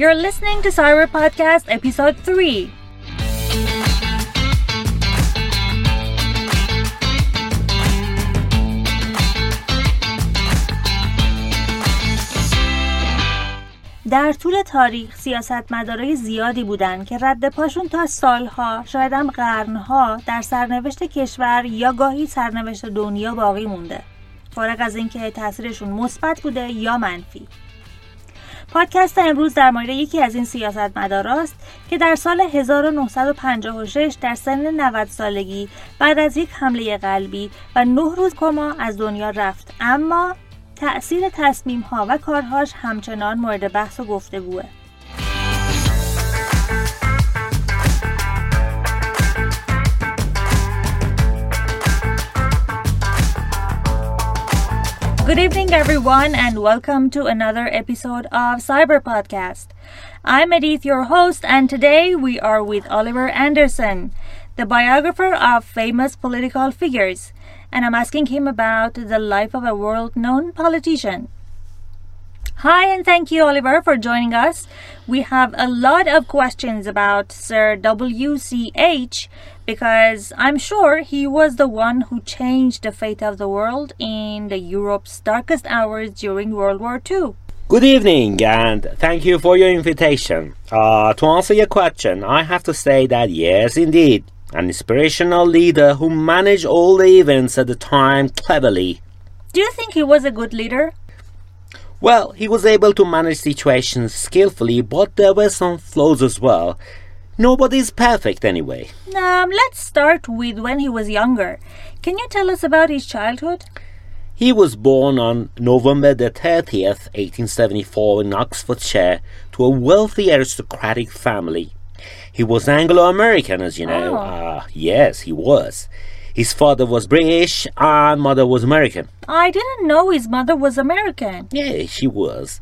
You're listening to Cyber Podcast Episode 3. در طول تاریخ سیاستمدارای زیادی بودند که رد پاشون تا سالها شاید هم قرنها در سرنوشت کشور یا گاهی سرنوشت دنیا باقی مونده فارغ از اینکه تاثیرشون مثبت بوده یا منفی پادکست امروز در مورد یکی از این سیاستمداراست که در سال 1956 در سن 90 سالگی بعد از یک حمله قلبی و نه روز کما از دنیا رفت اما تأثیر تصمیم ها و کارهاش همچنان مورد بحث و گفتگوه. Good evening, everyone, and welcome to another episode of Cyber Podcast. I'm Edith, your host, and today we are with Oliver Anderson, the biographer of famous political figures and I'm asking him about the life of a world known politician. Hi, and thank you, Oliver, for joining us. We have a lot of questions about Sir WCH because I'm sure he was the one who changed the fate of the world in the Europe's darkest hours during World War II. Good evening, and thank you for your invitation. Uh, to answer your question, I have to say that yes, indeed, an inspirational leader who managed all the events at the time cleverly. Do you think he was a good leader? Well, he was able to manage situations skillfully, but there were some flaws as well. Nobody's perfect anyway. Um, let's start with when he was younger. Can you tell us about his childhood? He was born on November the 30th, 1874, in Oxfordshire, to a wealthy aristocratic family. He was Anglo American, as you know. Oh. Uh, yes, he was. His father was British and mother was American. I didn't know his mother was American. Yeah, she was.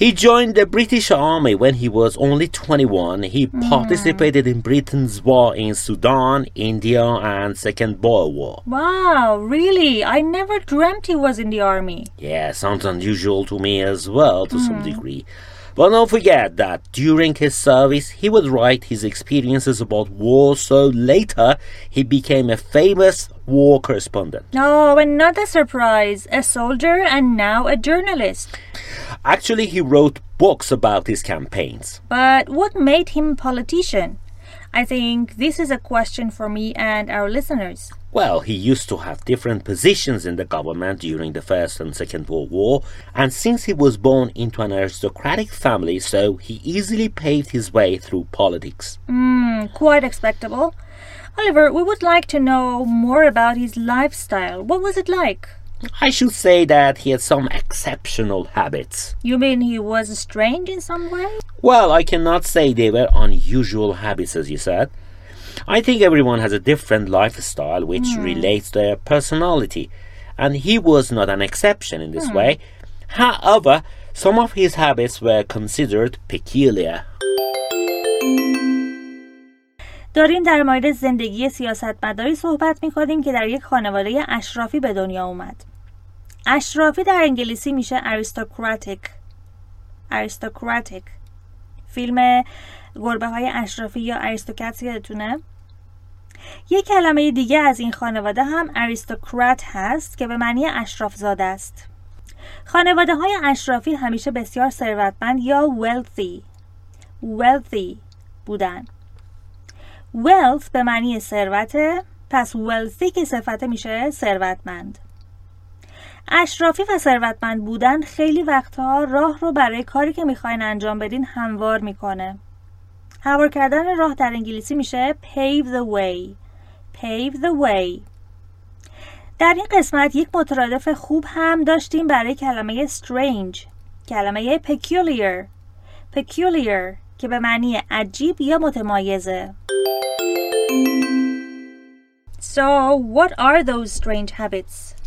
He joined the British Army when he was only 21. He mm. participated in Britain's war in Sudan, India, and Second Boer War. Wow, really? I never dreamt he was in the army. Yeah, sounds unusual to me as well, to mm. some degree. But don't forget that during his service, he would write his experiences about war, so later he became a famous war correspondent. Oh, another surprise a soldier and now a journalist. Actually, he wrote books about his campaigns. But what made him a politician? I think this is a question for me and our listeners. Well, he used to have different positions in the government during the First and Second World War, and since he was born into an aristocratic family, so he easily paved his way through politics. Mm, quite expectable. Oliver, we would like to know more about his lifestyle. What was it like? I should say that he had some exceptional habits. You mean he was strange in some way? Well, I cannot say they were unusual habits, as you said. I think everyone has a different lifestyle which mm. relates to their personality, and he was not an exception in this mm. way. However, some of his habits were considered peculiar. داریم در مورد زندگی سیاستمداری صحبت می کنیم که در یک خانواده اشرافی به دنیا اومد. اشرافی در انگلیسی میشه اریستوکراتیک اریستوکراتیک فیلم گربه های اشرافی یا اریستوکرات یادتونه؟ یک کلمه دیگه از این خانواده هم اریستوکرات هست که به معنی اشراف زاده است. خانواده های اشرافی همیشه بسیار ثروتمند یا wealthy. wealthy بودن. wealth به معنی ثروته پس wealthy که صفته میشه ثروتمند. اشرافی و ثروتمند بودن خیلی وقتها راه رو برای کاری که می‌خواین انجام بدین هموار می‌کنه. هموار کردن راه در انگلیسی میشه pave the way. pave the way. در این قسمت یک مترادف خوب هم داشتیم برای کلمه strange کلمه peculiar. peculiar که به معنی عجیب یا متمایزه. So, what are those strange habits?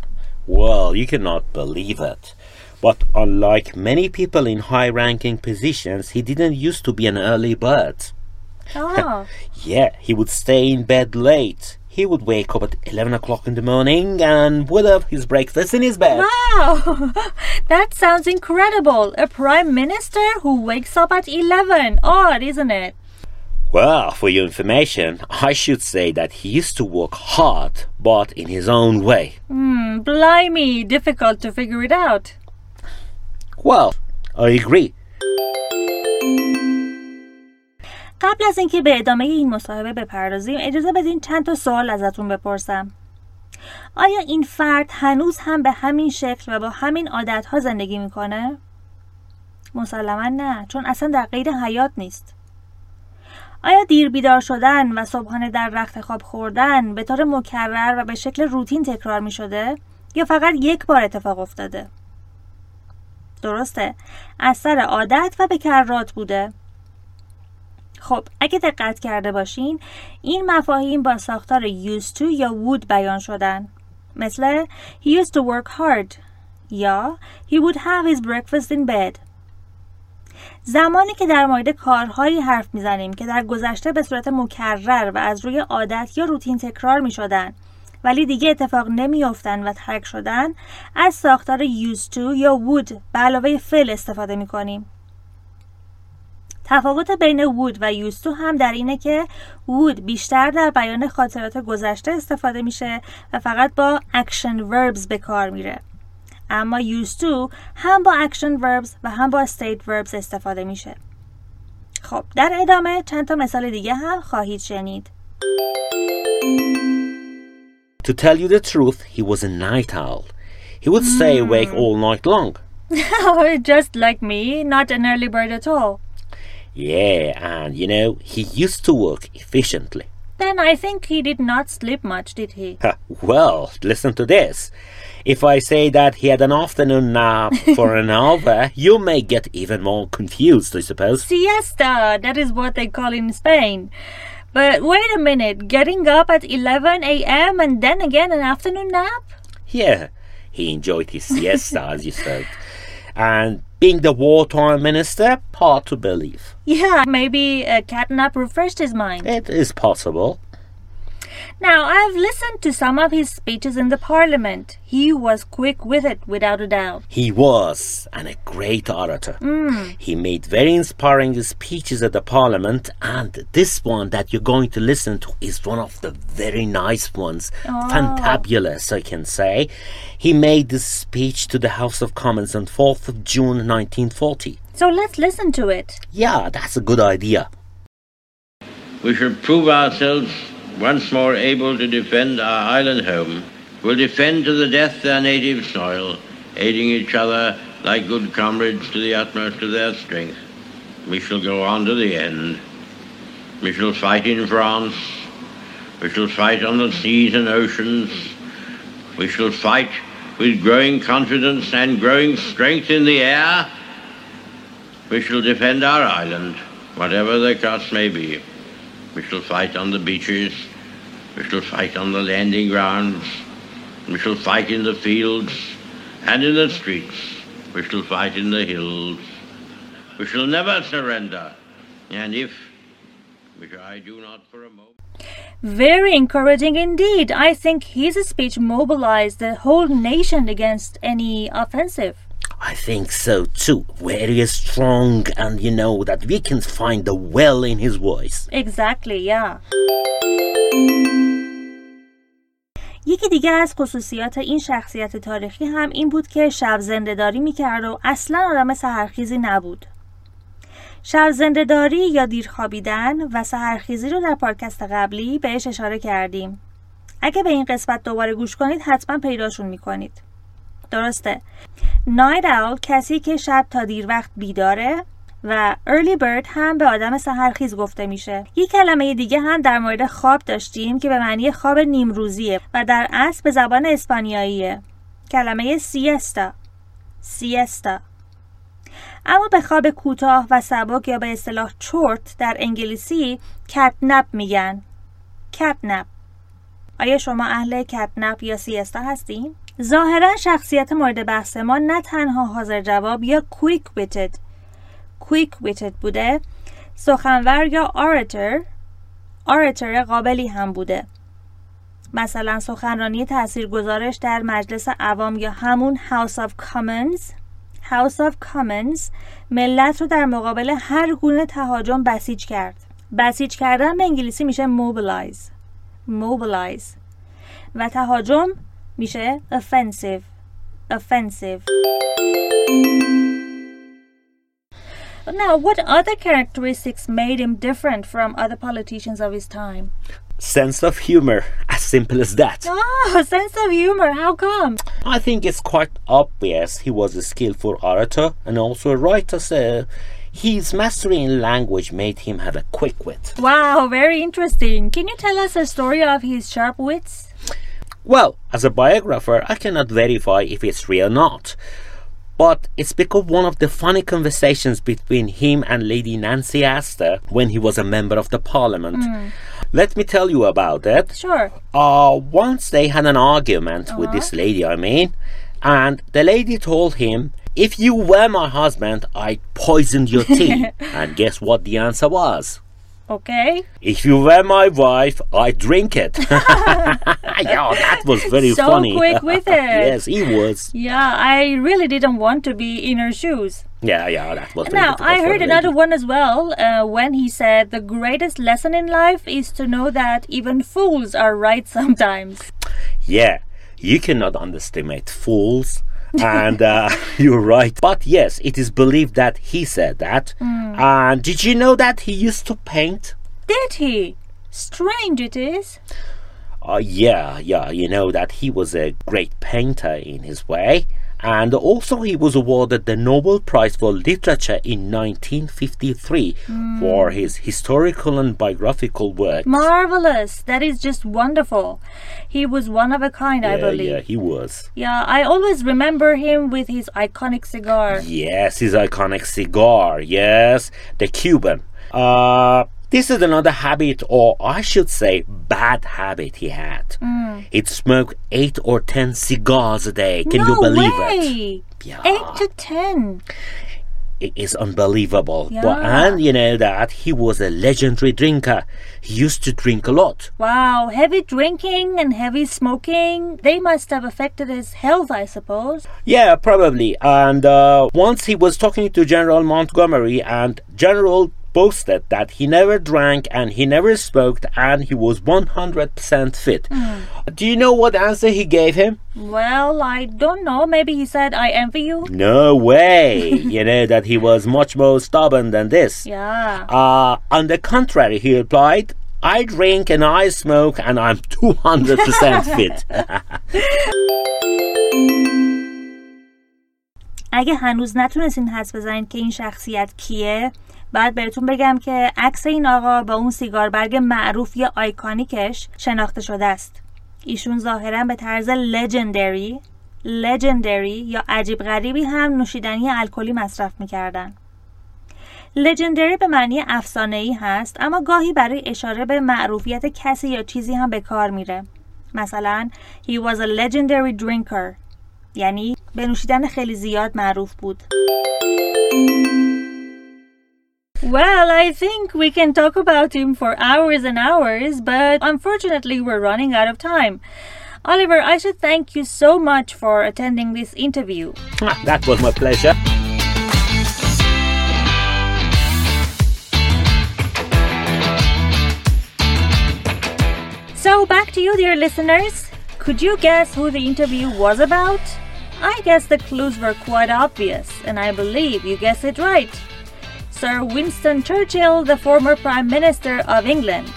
Well, you cannot believe it. But unlike many people in high ranking positions, he didn't used to be an early bird. Oh. yeah, he would stay in bed late. he would wake up at 11 o'clock in the morning and would have his breakfast in his bed. Wow, that sounds incredible. A prime minister who wakes up at 11. Odd, isn't it? Well, for your information, I should say that he used to work hard, but in his own way. Hmm, blimey, difficult to figure it out. Well, I agree. قبل از اینکه به ادامه این مصاحبه بپردازیم اجازه بدین چند تا سوال ازتون بپرسم آیا این فرد هنوز هم به همین شکل و با همین عادتها زندگی می‌کنه؟ مسلما نه چون اصلا در قید حیات نیست آیا دیر بیدار شدن و صبحانه در رخت خواب خوردن به طور مکرر و به شکل روتین تکرار می شده یا فقط یک بار اتفاق افتاده؟ درسته اثر عادت و بکرات بوده. خب اگه دقت کرده باشین این مفاهیم با ساختار used to یا would بیان شدن. مثل he used to work hard یا he would have his breakfast in bed. زمانی که در مورد کارهایی حرف می‌زنیم که در گذشته به صورت مکرر و از روی عادت یا روتین تکرار می شدن ولی دیگه اتفاق نمیافتن و ترک شدن از ساختار used to یا would به علاوه فعل استفاده می کنیم. تفاوت بین would و used to هم در اینه که would بیشتر در بیان خاطرات گذشته استفاده میشه و فقط با action verbs به کار میره. اما used to هم با action verbs و هم با state verbs استفاده میشه. خب در ادامه چند تا مثال دیگه هم خواهید شنید. To tell you the truth, he was a night owl. He would stay awake all night long. Just like me, not an early bird at all. Yeah, and you know, he used to work efficiently. Then I think he did not sleep much, did he? well, listen to this. If I say that he had an afternoon nap for an hour, you may get even more confused, I suppose. Siesta, that is what they call in Spain. But wait a minute, getting up at 11 a.m. and then again an afternoon nap? Yeah, he enjoyed his siesta, as you said. And being the wartime minister, hard to believe. Yeah, maybe a cat nap refreshed his mind. It is possible. Now, I've listened to some of his speeches in the parliament. He was quick with it, without a doubt. He was, and a great orator. Mm. He made very inspiring speeches at the parliament, and this one that you're going to listen to is one of the very nice ones. Oh. Fantabulous, I can say. He made this speech to the House of Commons on 4th of June 1940. So let's listen to it. Yeah, that's a good idea. We should prove ourselves once more able to defend our island home. We'll defend to the death their native soil, aiding each other like good comrades to the utmost of their strength. We shall go on to the end. We shall fight in France. We shall fight on the seas and oceans. We shall fight with growing confidence and growing strength in the air. We shall defend our island, whatever the cost may be. We shall fight on the beaches. We shall fight on the landing grounds. We shall fight in the fields and in the streets. We shall fight in the hills. We shall never surrender. And if, which I do not for a moment. Very encouraging indeed. I think his speech mobilized the whole nation against any offensive. I think so too. Very strong, and you know that we can find the well in his voice. Exactly, yeah. یکی دیگه از خصوصیات این شخصیت تاریخی هم این بود که شب زندهداری می‌کرد و اصلا آدم سهرخیزی نبود. شب زندهداری یا دیر خوابیدن و سهرخیزی رو در پادکست قبلی بهش اشاره کردیم. اگه به این قسمت دوباره گوش کنید حتما پیداشون می‌کنید. درسته. نایت اول کسی که شب تا دیر وقت بیداره و early bird هم به آدم سهرخیز گفته میشه. یک کلمه دیگه هم در مورد خواب داشتیم که به معنی خواب نیمروزیه و در اصل به زبان اسپانیاییه. کلمه سیستا. سیستا. اما به خواب کوتاه و سبک یا به اصطلاح چورت در انگلیسی کتنپ میگن. کتنپ. آیا شما اهل کتنپ یا سیستا هستین؟ ظاهرا شخصیت مورد بحث ما نه تنها حاضر جواب یا کویک ویتد کویک ویتد بوده سخنور یا آرتر آرتر قابلی هم بوده. مثلا سخنرانی تاثیرگذارش در مجلس عوام یا همون House of Commons House of Commons ملت رو در مقابل هر گونه تهاجم بسیج کرد. بسیج کردن به انگلیسی میشه mobilize mobilize. و تهاجم Michel, offensive. Offensive. Now, what other characteristics made him different from other politicians of his time? Sense of humor, as simple as that. Oh, sense of humor, how come? I think it's quite obvious he was a skillful orator and also a writer, so his mastery in language made him have a quick wit. Wow, very interesting. Can you tell us a story of his sharp wits? Well, as a biographer, I cannot verify if it's real or not. But it's because one of the funny conversations between him and Lady Nancy Astor when he was a member of the parliament. Let me tell you about it. Sure. Uh, once they had an argument with this lady, I mean, and the lady told him, If you were my husband, I'd poison your tea. and guess what the answer was? Okay. If you were my wife, I'd drink it. yeah, that was very So funny. quick with it. yes, he was. Yeah, I really didn't want to be in her shoes. Yeah, yeah, that was very Now, I heard another one as well uh, when he said the greatest lesson in life is to know that even fools are right sometimes. Yeah, you cannot underestimate fools. And uh, you're right. But yes, it is believed that he said that. Hmm. And did you know that he used to paint? Did he? Strange it is. Uh, yeah, yeah, you know that he was a great painter in his way. And also, he was awarded the Nobel Prize for Literature in 1953 Hmm. for his historical and biographical work. Marvelous. That is just wonderful. He was one of a kind, I believe. yeah, he was. Yeah, I always remember him with his iconic cigar. Yes, his iconic cigar. Yes, the Cuban. Uh, this is another habit, or I should say, bad habit he had. He'd smoke eight or ten cigars a day. Can no you believe it? Yeah. Eight to ten. It is unbelievable. Yeah. But, and you know that he was a legendary drinker. He used to drink a lot. Wow, heavy drinking and heavy smoking, they must have affected his health, I suppose. Yeah, probably. And uh, once he was talking to General Montgomery, and General boasted that he never drank and he never smoked and he was 100% fit. Do you know what answer he gave him? Well, I don't know. Maybe he said, I envy you. No way. you know that he was much more stubborn than this. Yeah. Uh, on the contrary, he replied, I drink and I smoke and I'm 200% fit. اگه هنوز نتونستین حس بزنید که این شخصیت کیه بعد بهتون بگم که عکس این آقا با اون سیگار برگ معروف یا آیکانیکش شناخته شده است. ایشون ظاهرا به طرز لژندری لژندری یا عجیب غریبی هم نوشیدنی الکلی مصرف می‌کردن. لژندری به معنی افسانه ای هست اما گاهی برای اشاره به معروفیت کسی یا چیزی هم به کار میره. مثلا he was a legendary drinker. یعنی به نوشیدن خیلی زیاد معروف بود Well, I think we can talk about him for hours and hours, but unfortunately we're running out of time. Oliver, I should thank you so much for attending this interview. that was my pleasure. So, back to you, dear listeners. Could you guess who the interview was about? I guess the clues were quite obvious, and I believe you guessed it right. Sir Winston Churchill, the former Prime Minister of England.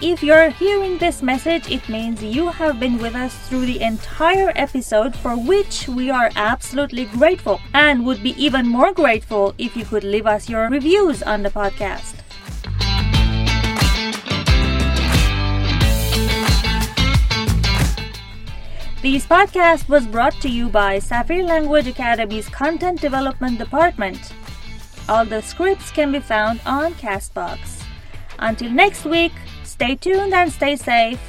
If you're hearing this message, it means you have been with us through the entire episode, for which we are absolutely grateful and would be even more grateful if you could leave us your reviews on the podcast. This podcast was brought to you by Safir Language Academy's Content Development Department. All the scripts can be found on Castbox. Until next week, stay tuned and stay safe.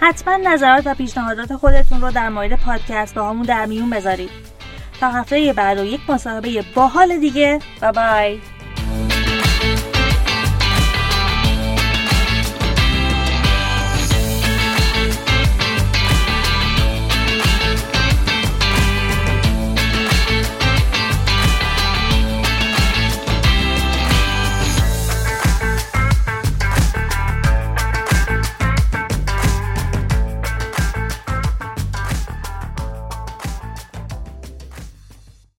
حتما نظرات و پیشنهادات خودتون رو در مورد پادکست با همون در میون بذارید. تا هفته بعد و یک مصاحبه باحال دیگه و بای